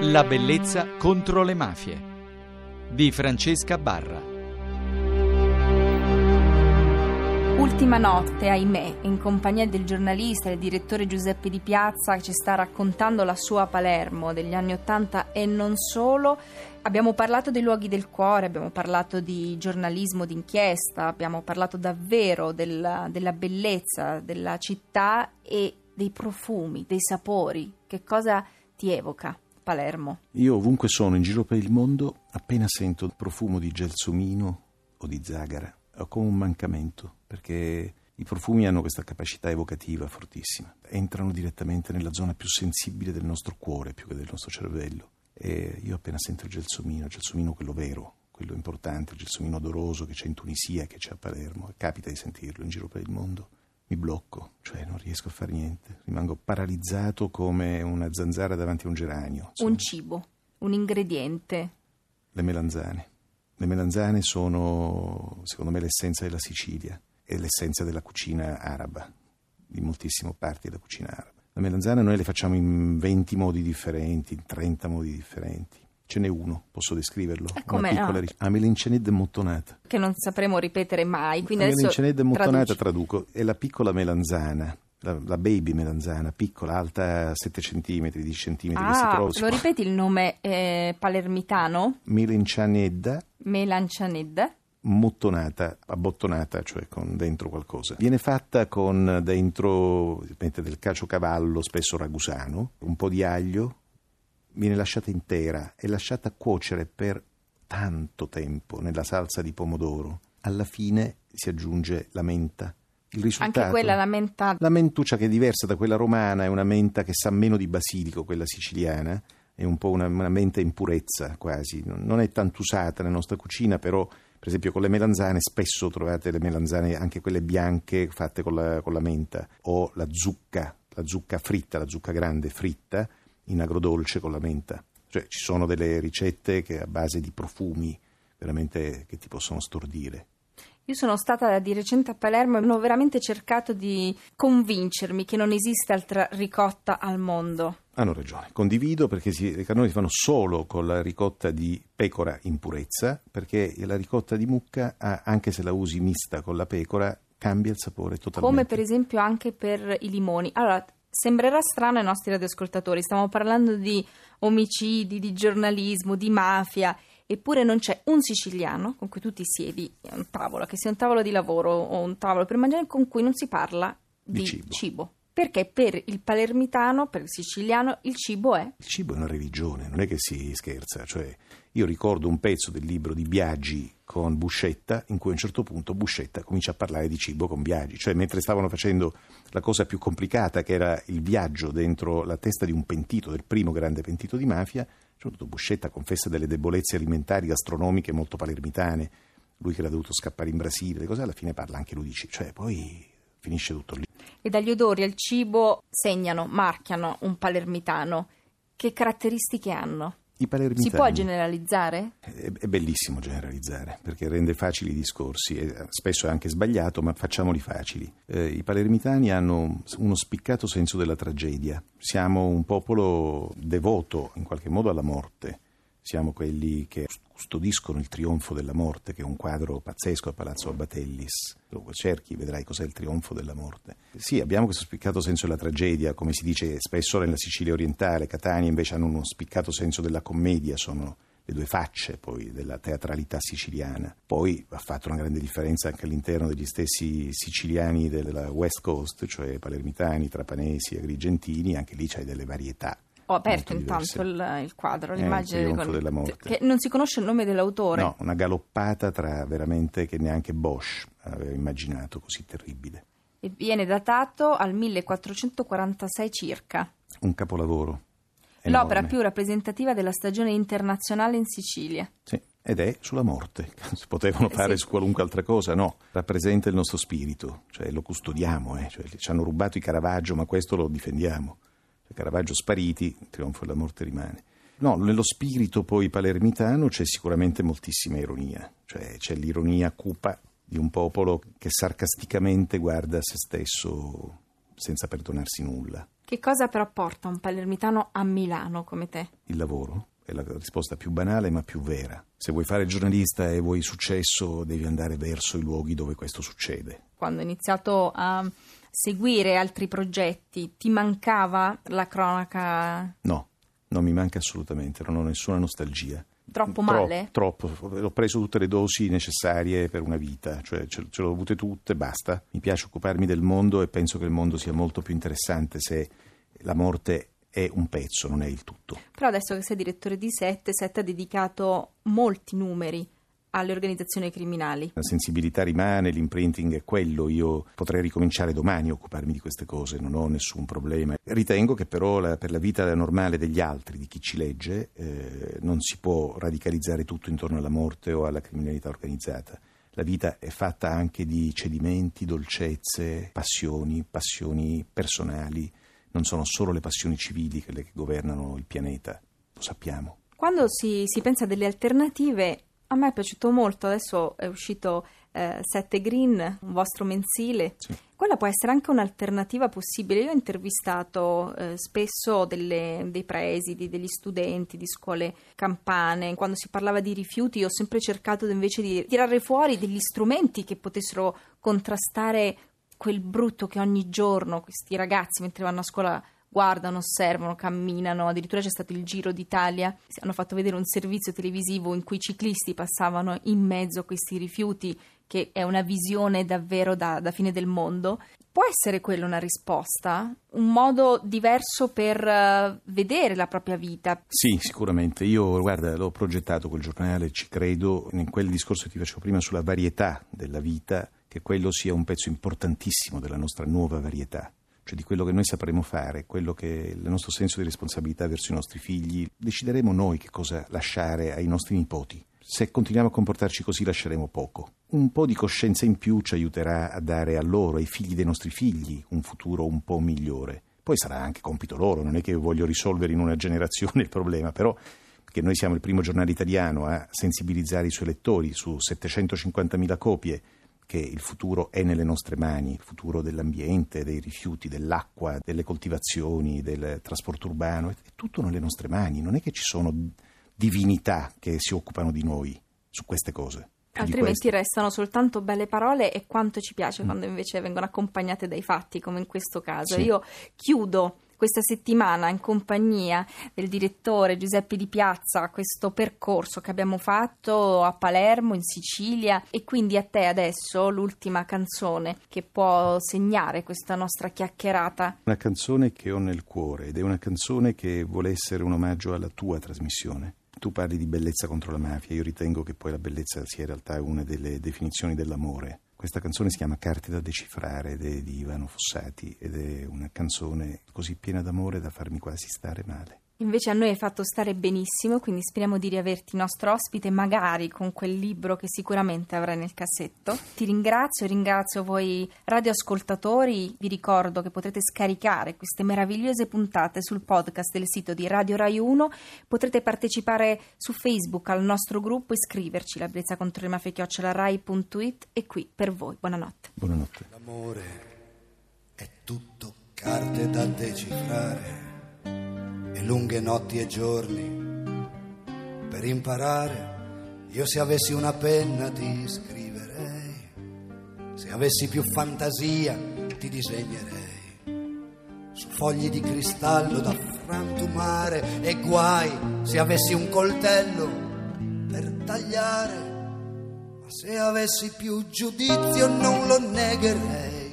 La bellezza contro le mafie di Francesca Barra. Ultima notte, ahimè, in compagnia del giornalista e il direttore Giuseppe Di Piazza che ci sta raccontando la sua Palermo degli anni Ottanta e non solo. Abbiamo parlato dei luoghi del cuore, abbiamo parlato di giornalismo d'inchiesta, abbiamo parlato davvero della, della bellezza della città e dei profumi, dei sapori. Che cosa ti evoca? Palermo. Io ovunque sono in giro per il mondo, appena sento il profumo di gelsomino o di zagara, ho come un mancamento, perché i profumi hanno questa capacità evocativa fortissima. Entrano direttamente nella zona più sensibile del nostro cuore, più che del nostro cervello. E io appena sento il gelsomino, il gelsomino quello vero, quello importante, il gelsomino odoroso che c'è in Tunisia, che c'è a Palermo, capita di sentirlo in giro per il mondo, mi blocco, cioè non riesco a fare niente, rimango paralizzato come una zanzara davanti a un geranio. Insomma. Un cibo, un ingrediente. Le melanzane. Le melanzane sono, secondo me, l'essenza della Sicilia e l'essenza della cucina araba, di moltissime parti della cucina araba. La melanzana noi le facciamo in 20 modi differenti, in 30 modi differenti. Ce n'è uno, posso descriverlo? E come Una piccola no? ric- Amelincened mottonata. Che non sapremo ripetere mai. Quindi adesso Amelincened mottonata traduco. È la piccola melanzana, la, la baby melanzana, piccola, alta 7 cm, 10 cm, Ah, lo ripeti il nome eh, palermitano? Melincianedda Melancianed? mottonata, abbottonata, cioè con dentro qualcosa. Viene fatta con dentro mette del caciocavallo, spesso ragusano, un po' di aglio, viene lasciata intera e lasciata cuocere per tanto tempo nella salsa di pomodoro. Alla fine si aggiunge la menta. Il risultato Anche quella la menta. la mentuccia che è diversa da quella romana è una menta che sa meno di basilico, quella siciliana, è un po' una, una menta in purezza quasi, non non è tanto usata nella nostra cucina, però per esempio con le melanzane spesso trovate le melanzane, anche quelle bianche fatte con la, con la menta, o la zucca, la zucca fritta, la zucca grande fritta in agrodolce con la menta. Cioè ci sono delle ricette che a base di profumi veramente che ti possono stordire. Io sono stata di recente a Palermo e hanno veramente cercato di convincermi che non esiste altra ricotta al mondo. Hanno ragione, condivido perché si, le cannone si fanno solo con la ricotta di pecora in purezza, perché la ricotta di mucca, ha- anche se la usi mista con la pecora, cambia il sapore totalmente. Come per esempio anche per i limoni. Allora, sembrerà strano ai nostri radioascoltatori, stiamo parlando di omicidi, di giornalismo, di mafia, eppure non c'è un siciliano con cui tu ti siedi a un tavolo, che sia un tavolo di lavoro o un tavolo per mangiare, con cui non si parla Di di, cibo. cibo. Perché per il palermitano, per il siciliano, il cibo è Il cibo è una religione, non è che si scherza. Cioè, io ricordo un pezzo del libro di Biagi con Buscetta, in cui a un certo punto Buscetta comincia a parlare di cibo con Biagi. Cioè, mentre stavano facendo la cosa più complicata, che era il viaggio dentro la testa di un pentito, del primo grande pentito di mafia, certo Buscetta confessa delle debolezze alimentari gastronomiche molto palermitane. Lui che era dovuto scappare in Brasile, le cose, alla fine parla anche lui di cibo. Cioè, poi finisce tutto lì. e dagli odori al cibo segnano, marchiano un palermitano. Che caratteristiche hanno? I palermitani... Si può generalizzare? È, bellissimo generalizzare perché rende facili i discorsi, e spesso è anche sbagliato, ma facciamoli facili. Eh, I palermitani hanno uno spiccato senso della tragedia. Siamo un popolo devoto in qualche modo alla morte. Siamo quelli che custodiscono il trionfo della morte, che è un quadro pazzesco a Palazzo Abatellis. Lo cerchi, vedrai cos'è il trionfo della morte. Sì, abbiamo questo spiccato senso della tragedia, come si dice spesso nella Sicilia orientale. Catania invece hanno uno spiccato senso della commedia, sono le due facce poi della teatralità siciliana. Poi va fatta una grande differenza anche all'interno degli stessi siciliani della West Coast, cioè palermitani, trapanesi, agrigentini, anche lì c'hai delle varietà. Ho aperto intanto il, il quadro, l'immagine il con- della morte. che non si conosce il nome dell'autore. No, una galoppata tra veramente che neanche Bosch aveva immaginato così terribile. E viene datato al 1446 circa. Un capolavoro. L'opera enorme. più rappresentativa della stagione internazionale in Sicilia. Sì, ed è sulla morte. Si potevano Eh, fare sì. su qualunque altra cosa, no. Rappresenta il nostro spirito, cioè lo custodiamo, eh. cioè, ci hanno rubato i Caravaggio, ma questo lo difendiamo. Caravaggio spariti, il trionfo della morte rimane. No, nello spirito poi palermitano c'è sicuramente moltissima ironia, cioè c'è l'ironia cupa di un popolo che sarcasticamente guarda se stesso senza perdonarsi nulla. Che cosa però porta un palermitano a Milano come te? Il lavoro è la risposta più banale ma più vera. Se vuoi fare giornalista e vuoi successo, devi andare verso i luoghi dove questo succede. Quando hai iniziato a seguire altri progetti, ti mancava la cronaca? No, non mi manca assolutamente, non ho nessuna nostalgia. Troppo male? Troppo, troppo. Ho preso tutte le dosi necessarie per una vita, cioè ce, ce le ho avute tutte, basta. Mi piace occuparmi del mondo e penso che il mondo sia molto più interessante se la morte è un pezzo, non è il tutto. Però adesso che sei direttore di Sette, Sette ha dedicato molti numeri alle organizzazioni criminali. La sensibilità rimane, l'imprinting è quello, io potrei ricominciare domani a occuparmi di queste cose, non ho nessun problema. Ritengo che però la, per la vita normale degli altri, di chi ci legge, eh, non si può radicalizzare tutto intorno alla morte o alla criminalità organizzata. La vita è fatta anche di cedimenti, dolcezze, passioni, passioni personali. Non sono solo le passioni civili quelle che governano il pianeta, lo sappiamo. Quando si, si pensa delle alternative, a me è piaciuto molto, adesso è uscito eh, 7 Green, un vostro mensile. Sì. Quella può essere anche un'alternativa possibile. Io ho intervistato eh, spesso delle, dei presidi, degli studenti di scuole campane. Quando si parlava di rifiuti, ho sempre cercato invece di tirare fuori degli strumenti che potessero contrastare quel brutto che ogni giorno questi ragazzi, mentre vanno a scuola, guardano, osservano, camminano, addirittura c'è stato il Giro d'Italia, hanno fatto vedere un servizio televisivo in cui i ciclisti passavano in mezzo a questi rifiuti, che è una visione davvero da, da fine del mondo. Può essere quella una risposta? Un modo diverso per uh, vedere la propria vita? Sì, sicuramente. Io, guarda, l'ho progettato quel giornale, ci credo, in quel discorso che ti facevo prima sulla varietà della vita, che quello sia un pezzo importantissimo della nostra nuova varietà cioè di quello che noi sapremo fare, quello che il nostro senso di responsabilità verso i nostri figli, decideremo noi che cosa lasciare ai nostri nipoti. Se continuiamo a comportarci così lasceremo poco. Un po' di coscienza in più ci aiuterà a dare a loro, ai figli dei nostri figli, un futuro un po' migliore. Poi sarà anche compito loro, non è che voglio risolvere in una generazione il problema, però che noi siamo il primo giornale italiano a sensibilizzare i suoi lettori su 750.000 copie che il futuro è nelle nostre mani, il futuro dell'ambiente, dei rifiuti, dell'acqua, delle coltivazioni, del trasporto urbano, è tutto nelle nostre mani, non è che ci sono divinità che si occupano di noi su queste cose. Altrimenti restano soltanto belle parole e quanto ci piace mm. quando invece vengono accompagnate dai fatti, come in questo caso. Sì. Io chiudo questa settimana in compagnia del direttore Giuseppe Di Piazza questo percorso che abbiamo fatto a Palermo, in Sicilia e quindi a te adesso l'ultima canzone che può segnare questa nostra chiacchierata. Una canzone che ho nel cuore ed è una canzone che vuole essere un omaggio alla tua trasmissione. Tu parli di bellezza contro la mafia, io ritengo che poi la bellezza sia in realtà una delle definizioni dell'amore. Questa canzone si chiama Carte da decifrare ed è di Ivano Fossati ed è una canzone così piena d'amore da farmi quasi stare male. Invece a noi hai fatto stare benissimo, quindi speriamo di riaverti nostro ospite, magari con quel libro che sicuramente avrai nel cassetto. Ti ringrazio, ringrazio voi radioascoltatori. Vi ricordo che potrete scaricare queste meravigliose puntate sul podcast del sito di Radio Rai 1. Potrete partecipare su Facebook al nostro gruppo e scriverci la bellezza contro le mafie rai.it e qui per voi. Buonanotte. Buonanotte. L'amore è tutto carte da decifrare lunghe notti e giorni per imparare. Io se avessi una penna ti scriverei, se avessi più fantasia ti disegnerei su fogli di cristallo da frantumare e guai se avessi un coltello per tagliare. Ma se avessi più giudizio non lo negherei,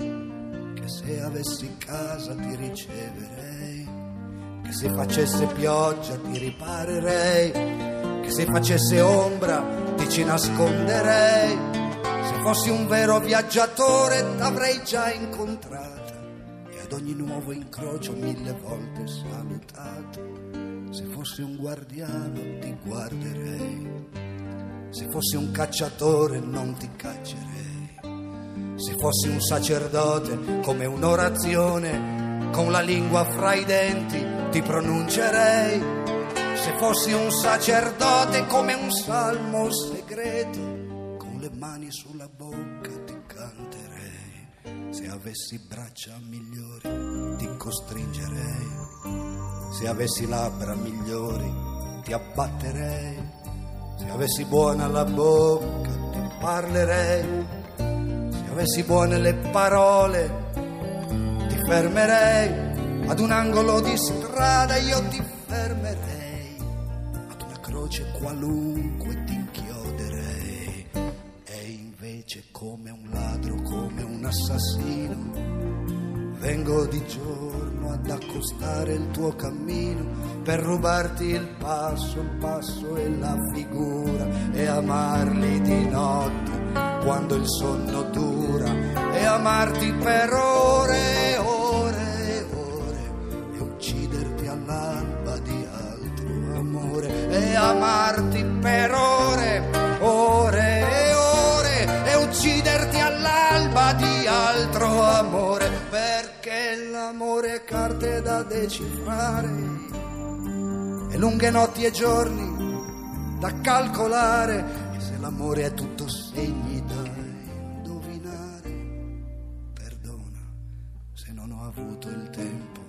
che se avessi casa ti riceverei se facesse pioggia ti riparerei, che se facesse ombra ti ci nasconderei, se fossi un vero viaggiatore t'avrei già incontrata e ad ogni nuovo incrocio mille volte salutata, se fossi un guardiano ti guarderei, se fossi un cacciatore non ti caccerei, se fossi un sacerdote come un'orazione con la lingua fra i denti ti pronuncerei. Se fossi un sacerdote come un salmo segreto, con le mani sulla bocca ti canterei. Se avessi braccia migliori ti costringerei, se avessi labbra migliori ti abbatterei, se avessi buona la bocca ti parlerei, se avessi buone le parole fermerei, ad un angolo di strada io ti fermerei, ad una croce qualunque ti inchioderei, e invece come un ladro, come un assassino, vengo di giorno ad accostare il tuo cammino per rubarti il passo, il passo e la figura e amarli di notte quando il sonno dura e amarti per ore amarti per ore, ore e ore e ucciderti all'alba di altro amore perché l'amore è carte da decifrare e lunghe notti e giorni da calcolare e se l'amore è tutto segni da indovinare. Perdona se non ho avuto il tempo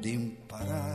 di imparare